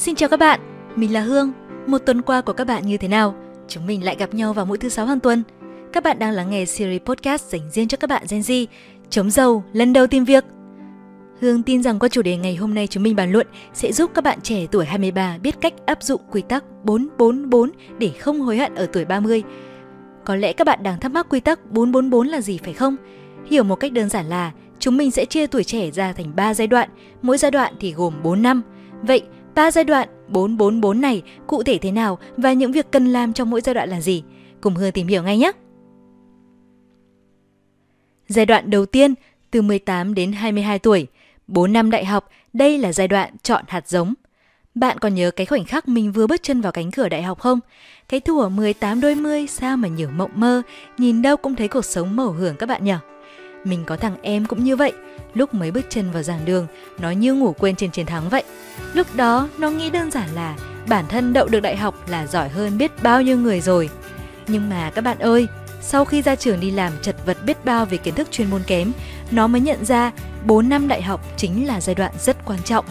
Xin chào các bạn, mình là Hương. Một tuần qua của các bạn như thế nào? Chúng mình lại gặp nhau vào mỗi thứ sáu hàng tuần. Các bạn đang lắng nghe series podcast dành riêng cho các bạn Gen Z, chống giàu, lần đầu tìm việc. Hương tin rằng qua chủ đề ngày hôm nay chúng mình bàn luận sẽ giúp các bạn trẻ tuổi 23 biết cách áp dụng quy tắc 444 để không hối hận ở tuổi 30. Có lẽ các bạn đang thắc mắc quy tắc 444 là gì phải không? Hiểu một cách đơn giản là chúng mình sẽ chia tuổi trẻ ra thành 3 giai đoạn, mỗi giai đoạn thì gồm 4 năm. Vậy, ba giai đoạn 444 này cụ thể thế nào và những việc cần làm trong mỗi giai đoạn là gì? Cùng Hương tìm hiểu ngay nhé! Giai đoạn đầu tiên, từ 18 đến 22 tuổi, 4 năm đại học, đây là giai đoạn chọn hạt giống. Bạn còn nhớ cái khoảnh khắc mình vừa bước chân vào cánh cửa đại học không? Cái thủa 18 đôi mươi sao mà nhiều mộng mơ, nhìn đâu cũng thấy cuộc sống màu hưởng các bạn nhỉ? Mình có thằng em cũng như vậy, lúc mới bước chân vào giảng đường, nó như ngủ quên trên chiến thắng vậy. Lúc đó nó nghĩ đơn giản là bản thân đậu được đại học là giỏi hơn biết bao nhiêu người rồi. Nhưng mà các bạn ơi, sau khi ra trường đi làm chật vật biết bao về kiến thức chuyên môn kém, nó mới nhận ra 4 năm đại học chính là giai đoạn rất quan trọng.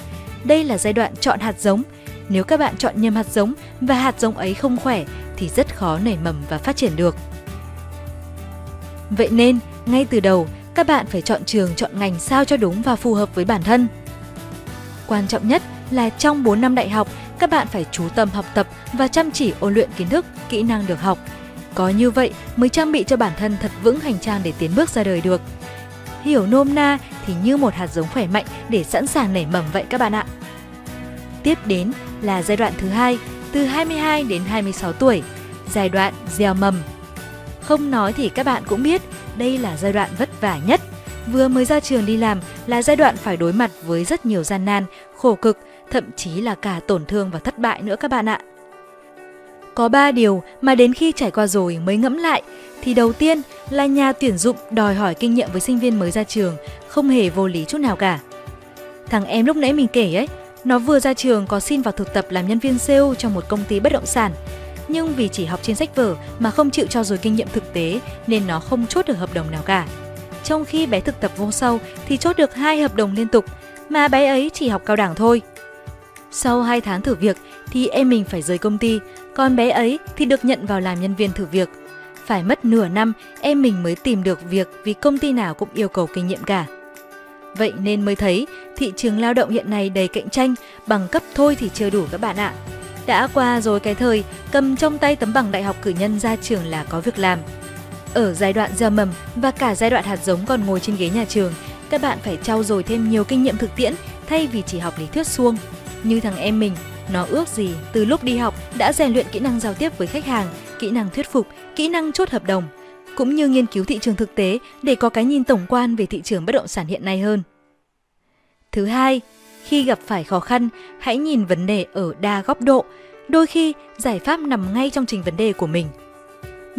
Đây là giai đoạn chọn hạt giống. Nếu các bạn chọn nhầm hạt giống và hạt giống ấy không khỏe thì rất khó nảy mầm và phát triển được. Vậy nên, ngay từ đầu, các bạn phải chọn trường, chọn ngành sao cho đúng và phù hợp với bản thân. Quan trọng nhất là trong 4 năm đại học, các bạn phải chú tâm học tập và chăm chỉ ôn luyện kiến thức, kỹ năng được học. Có như vậy mới trang bị cho bản thân thật vững hành trang để tiến bước ra đời được. Hiểu nôm na thì như một hạt giống khỏe mạnh để sẵn sàng nảy mầm vậy các bạn ạ. Tiếp đến là giai đoạn thứ hai, từ 22 đến 26 tuổi, giai đoạn gieo mầm. Không nói thì các bạn cũng biết, đây là giai đoạn vất vả nhất. Vừa mới ra trường đi làm là giai đoạn phải đối mặt với rất nhiều gian nan, khổ cực, thậm chí là cả tổn thương và thất bại nữa các bạn ạ. Có 3 điều mà đến khi trải qua rồi mới ngẫm lại thì đầu tiên là nhà tuyển dụng đòi hỏi kinh nghiệm với sinh viên mới ra trường, không hề vô lý chút nào cả. Thằng em lúc nãy mình kể ấy, nó vừa ra trường có xin vào thực tập làm nhân viên sale trong một công ty bất động sản. Nhưng vì chỉ học trên sách vở mà không chịu cho rồi kinh nghiệm thực tế nên nó không chốt được hợp đồng nào cả. Trong khi bé thực tập vô sâu thì chốt được hai hợp đồng liên tục, mà bé ấy chỉ học cao đẳng thôi. Sau 2 tháng thử việc thì em mình phải rời công ty, còn bé ấy thì được nhận vào làm nhân viên thử việc. Phải mất nửa năm em mình mới tìm được việc vì công ty nào cũng yêu cầu kinh nghiệm cả. Vậy nên mới thấy thị trường lao động hiện nay đầy cạnh tranh, bằng cấp thôi thì chưa đủ các bạn ạ. Đã qua rồi cái thời cầm trong tay tấm bằng đại học cử nhân ra trường là có việc làm. Ở giai đoạn gieo mầm và cả giai đoạn hạt giống còn ngồi trên ghế nhà trường, các bạn phải trau dồi thêm nhiều kinh nghiệm thực tiễn thay vì chỉ học lý thuyết suông. Như thằng em mình, nó ước gì từ lúc đi học đã rèn luyện kỹ năng giao tiếp với khách hàng, kỹ năng thuyết phục, kỹ năng chốt hợp đồng, cũng như nghiên cứu thị trường thực tế để có cái nhìn tổng quan về thị trường bất động sản hiện nay hơn. Thứ hai, khi gặp phải khó khăn, hãy nhìn vấn đề ở đa góc độ, đôi khi giải pháp nằm ngay trong trình vấn đề của mình.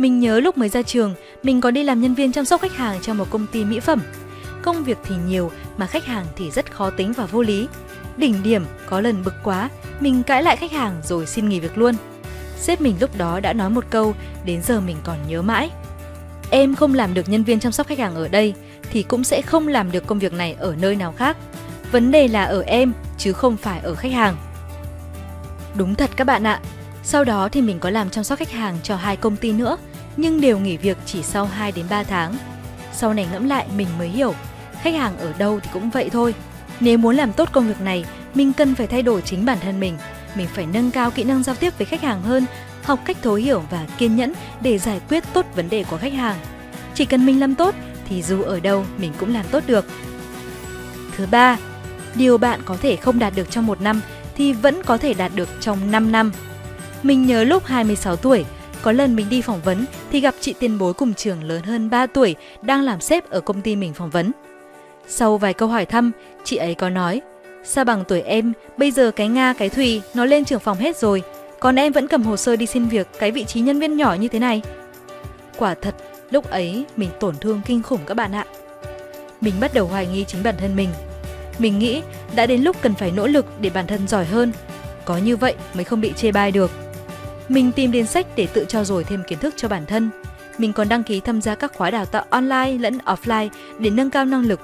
Mình nhớ lúc mới ra trường, mình có đi làm nhân viên chăm sóc khách hàng trong một công ty mỹ phẩm. Công việc thì nhiều mà khách hàng thì rất khó tính và vô lý. Đỉnh điểm có lần bực quá, mình cãi lại khách hàng rồi xin nghỉ việc luôn. Sếp mình lúc đó đã nói một câu, đến giờ mình còn nhớ mãi. Em không làm được nhân viên chăm sóc khách hàng ở đây thì cũng sẽ không làm được công việc này ở nơi nào khác. Vấn đề là ở em chứ không phải ở khách hàng. Đúng thật các bạn ạ. Sau đó thì mình có làm chăm sóc khách hàng cho hai công ty nữa, nhưng đều nghỉ việc chỉ sau 2 đến 3 tháng. Sau này ngẫm lại mình mới hiểu, khách hàng ở đâu thì cũng vậy thôi. Nếu muốn làm tốt công việc này, mình cần phải thay đổi chính bản thân mình. Mình phải nâng cao kỹ năng giao tiếp với khách hàng hơn, học cách thấu hiểu và kiên nhẫn để giải quyết tốt vấn đề của khách hàng. Chỉ cần mình làm tốt thì dù ở đâu mình cũng làm tốt được. Thứ ba, điều bạn có thể không đạt được trong một năm thì vẫn có thể đạt được trong 5 năm. Mình nhớ lúc 26 tuổi, có lần mình đi phỏng vấn thì gặp chị tiền bối cùng trường lớn hơn 3 tuổi đang làm sếp ở công ty mình phỏng vấn. Sau vài câu hỏi thăm, chị ấy có nói, sao bằng tuổi em, bây giờ cái Nga cái Thùy nó lên trưởng phòng hết rồi, còn em vẫn cầm hồ sơ đi xin việc cái vị trí nhân viên nhỏ như thế này. Quả thật, lúc ấy mình tổn thương kinh khủng các bạn ạ. Mình bắt đầu hoài nghi chính bản thân mình. Mình nghĩ đã đến lúc cần phải nỗ lực để bản thân giỏi hơn. Có như vậy mới không bị chê bai được. Mình tìm đến sách để tự trao dồi thêm kiến thức cho bản thân. Mình còn đăng ký tham gia các khóa đào tạo online lẫn offline để nâng cao năng lực.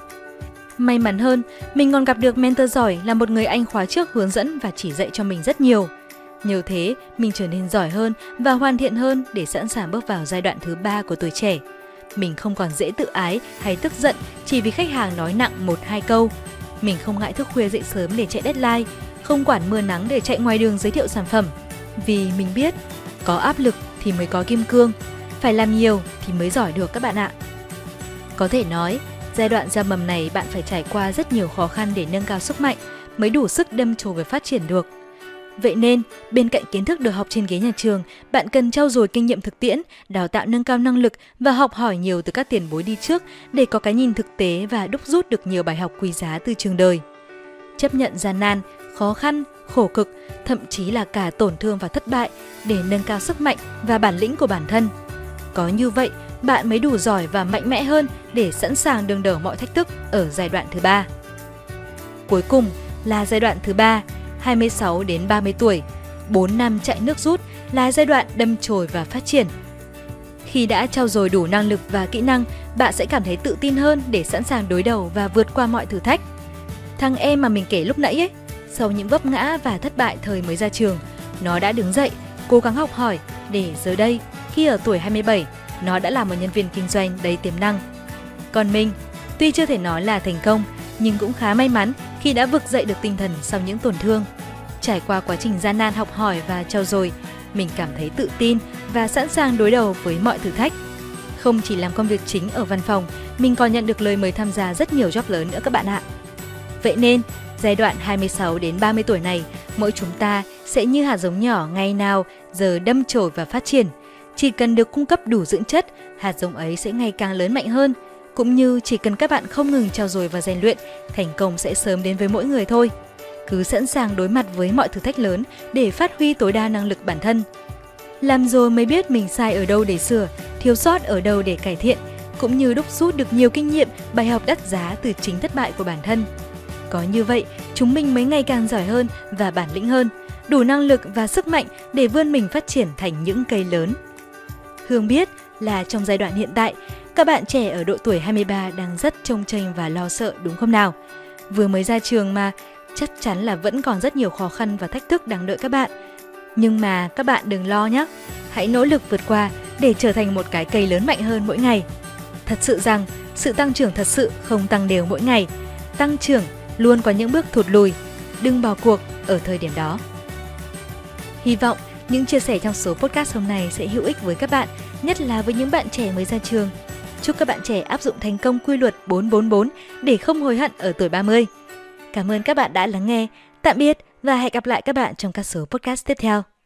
May mắn hơn, mình còn gặp được mentor giỏi là một người anh khóa trước hướng dẫn và chỉ dạy cho mình rất nhiều. Nhờ thế, mình trở nên giỏi hơn và hoàn thiện hơn để sẵn sàng bước vào giai đoạn thứ ba của tuổi trẻ. Mình không còn dễ tự ái hay tức giận chỉ vì khách hàng nói nặng một hai câu. Mình không ngại thức khuya dậy sớm để chạy deadline, không quản mưa nắng để chạy ngoài đường giới thiệu sản phẩm. Vì mình biết, có áp lực thì mới có kim cương, phải làm nhiều thì mới giỏi được các bạn ạ. Có thể nói, giai đoạn ra mầm này bạn phải trải qua rất nhiều khó khăn để nâng cao sức mạnh mới đủ sức đâm chồi và phát triển được. Vậy nên, bên cạnh kiến thức được học trên ghế nhà trường, bạn cần trau dồi kinh nghiệm thực tiễn, đào tạo nâng cao năng lực và học hỏi nhiều từ các tiền bối đi trước để có cái nhìn thực tế và đúc rút được nhiều bài học quý giá từ trường đời. Chấp nhận gian nan, khó khăn, khổ cực, thậm chí là cả tổn thương và thất bại để nâng cao sức mạnh và bản lĩnh của bản thân. Có như vậy, bạn mới đủ giỏi và mạnh mẽ hơn để sẵn sàng đương đầu mọi thách thức ở giai đoạn thứ ba. Cuối cùng là giai đoạn thứ ba, 26 đến 30 tuổi, 4 năm chạy nước rút là giai đoạn đâm chồi và phát triển. Khi đã trau dồi đủ năng lực và kỹ năng, bạn sẽ cảm thấy tự tin hơn để sẵn sàng đối đầu và vượt qua mọi thử thách. Thằng em mà mình kể lúc nãy ấy, sau những vấp ngã và thất bại thời mới ra trường, nó đã đứng dậy, cố gắng học hỏi để giờ đây, khi ở tuổi 27, nó đã là một nhân viên kinh doanh đầy tiềm năng. Còn mình, tuy chưa thể nói là thành công, nhưng cũng khá may mắn khi đã vực dậy được tinh thần sau những tổn thương. Trải qua quá trình gian nan học hỏi và trau dồi, mình cảm thấy tự tin và sẵn sàng đối đầu với mọi thử thách. Không chỉ làm công việc chính ở văn phòng, mình còn nhận được lời mời tham gia rất nhiều job lớn nữa các bạn ạ. Vậy nên, giai đoạn 26 đến 30 tuổi này, mỗi chúng ta sẽ như hạt giống nhỏ ngày nào giờ đâm chồi và phát triển. Chỉ cần được cung cấp đủ dưỡng chất, hạt giống ấy sẽ ngày càng lớn mạnh hơn. Cũng như chỉ cần các bạn không ngừng trao dồi và rèn luyện, thành công sẽ sớm đến với mỗi người thôi. Cứ sẵn sàng đối mặt với mọi thử thách lớn để phát huy tối đa năng lực bản thân. Làm rồi mới biết mình sai ở đâu để sửa, thiếu sót ở đâu để cải thiện, cũng như đúc rút được nhiều kinh nghiệm, bài học đắt giá từ chính thất bại của bản thân. Có như vậy, chúng mình mới ngày càng giỏi hơn và bản lĩnh hơn, đủ năng lực và sức mạnh để vươn mình phát triển thành những cây lớn. Hương biết là trong giai đoạn hiện tại, các bạn trẻ ở độ tuổi 23 đang rất trông tranh và lo sợ đúng không nào? Vừa mới ra trường mà chắc chắn là vẫn còn rất nhiều khó khăn và thách thức đang đợi các bạn. Nhưng mà các bạn đừng lo nhé, hãy nỗ lực vượt qua để trở thành một cái cây lớn mạnh hơn mỗi ngày. Thật sự rằng, sự tăng trưởng thật sự không tăng đều mỗi ngày. Tăng trưởng luôn có những bước thụt lùi, đừng bỏ cuộc ở thời điểm đó. Hy vọng những chia sẻ trong số podcast hôm nay sẽ hữu ích với các bạn, nhất là với những bạn trẻ mới ra trường. Chúc các bạn trẻ áp dụng thành công quy luật 444 để không hối hận ở tuổi 30. Cảm ơn các bạn đã lắng nghe. Tạm biệt và hẹn gặp lại các bạn trong các số podcast tiếp theo.